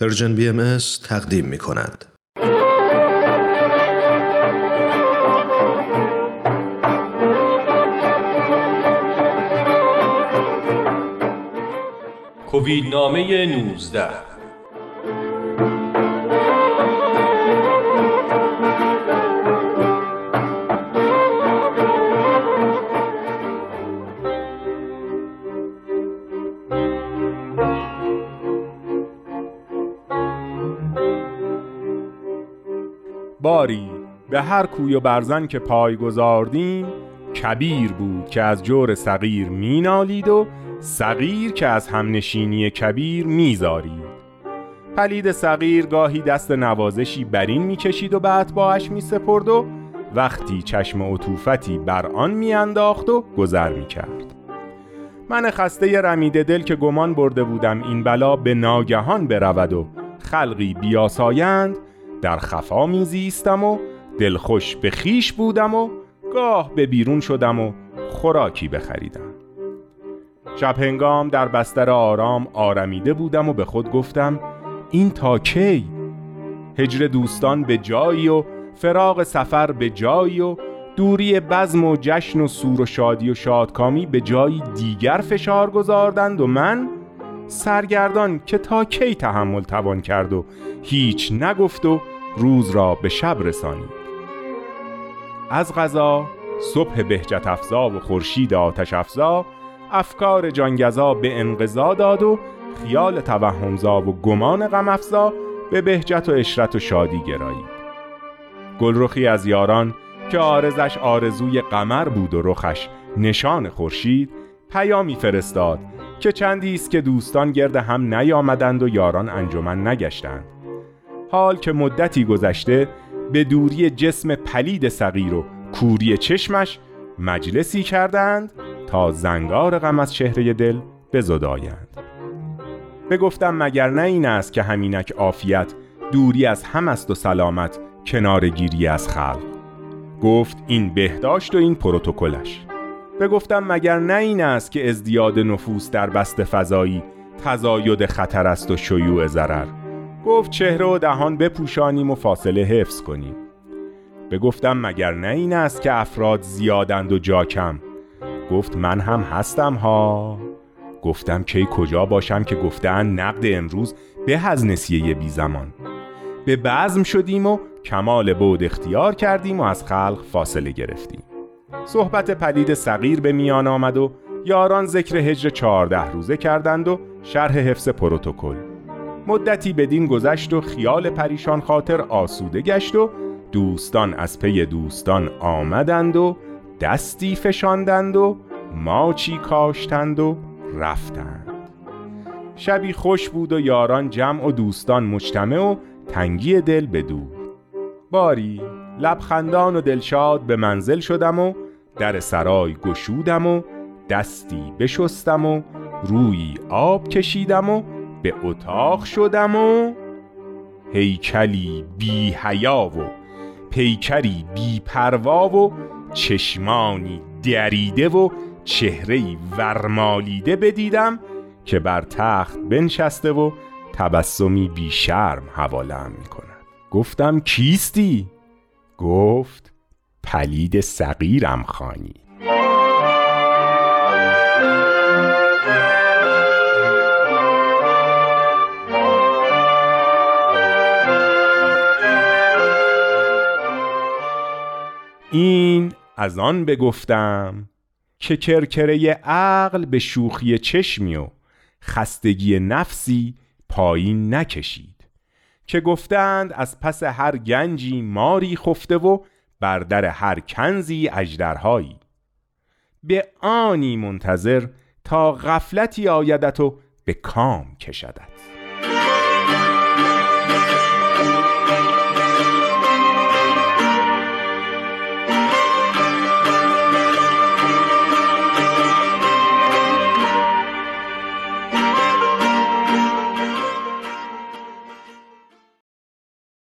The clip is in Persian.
پرژن بی ام تقدیم می کند. کووید نامه 19 باری به هر کوی و برزن که پای گذاردیم کبیر بود که از جور صغیر مینالید و صغیر که از همنشینی کبیر میزارید. پلید صغیر گاهی دست نوازشی برین می‌کشید و به اتباعش میسپرد و وقتی چشم عطوفتی بر آن میانداخت و گذر می‌کرد. من خسته رمیده دل که گمان برده بودم این بلا به ناگهان برود و خلقی بیاسایند در خفا میزیستم و دلخوش به خیش بودم و گاه به بیرون شدم و خوراکی بخریدم شب هنگام در بستر آرام آرمیده بودم و به خود گفتم این تا کی؟ هجر دوستان به جایی و فراغ سفر به جایی و دوری بزم و جشن و سور و شادی و شادکامی به جایی دیگر فشار گذاردند و من سرگردان که تا کی تحمل توان کرد و هیچ نگفت و روز را به شب رسانید. از غذا صبح بهجت افزا و خورشید آتش افزا افکار جانگزا به انقضا داد و خیال توهمزا و گمان غم افزا به بهجت و اشرت و شادی گرایید. گلرخی از یاران که آرزش آرزوی قمر بود و رخش نشان خورشید پیامی فرستاد که چندی است که دوستان گرد هم نیامدند و یاران انجمن نگشتند. حال که مدتی گذشته به دوری جسم پلید صغیر و کوری چشمش مجلسی کردند تا زنگار غم از چهره دل بزدایند. بگفتم مگر نه این است که همینک عافیت دوری از هم است و سلامت کنارگیری از خلق. گفت این بهداشت و این پروتکلش. بگفتم مگر نه این است که ازدیاد نفوس در بست فضایی تزاید خطر است و شیوع ضرر. گفت چهره و دهان بپوشانیم و فاصله حفظ کنیم. بگفتم مگر نه این است که افراد زیادند و جا کم؟ گفت من هم هستم ها. گفتم کی کجا باشم که گفتن نقد امروز به از نسیه بی زمان. به بزم شدیم و کمال بود اختیار کردیم و از خلق فاصله گرفتیم. صحبت پدید صغیر به میان آمد و یاران ذکر هجر چهارده روزه کردند و شرح حفظ پروتکل. مدتی بدین گذشت و خیال پریشان خاطر آسوده گشت و دوستان از پی دوستان آمدند و دستی فشاندند و ماچی کاشتند و رفتند. شبی خوش بود و یاران جمع و دوستان مجتمع و تنگی دل بدو باری لبخندان و دلشاد به منزل شدم و در سرای گشودم و دستی بشستم و روی آب کشیدم و به اتاق شدم و هیکلی بی حیا و پیکری بی پروا و چشمانی دریده و چهرهی ورمالیده بدیدم که بر تخت بنشسته و تبسمی بی شرم حوالم می کند گفتم کیستی؟ گفت پلید صغیرم خانی این از آن بگفتم که کرکره عقل به شوخی چشمی و خستگی نفسی پایین نکشید که گفتند از پس هر گنجی ماری خفته و بر در هر کنزی اجدرهایی. به آنی منتظر تا غفلتی آیدت و به کام کشدت.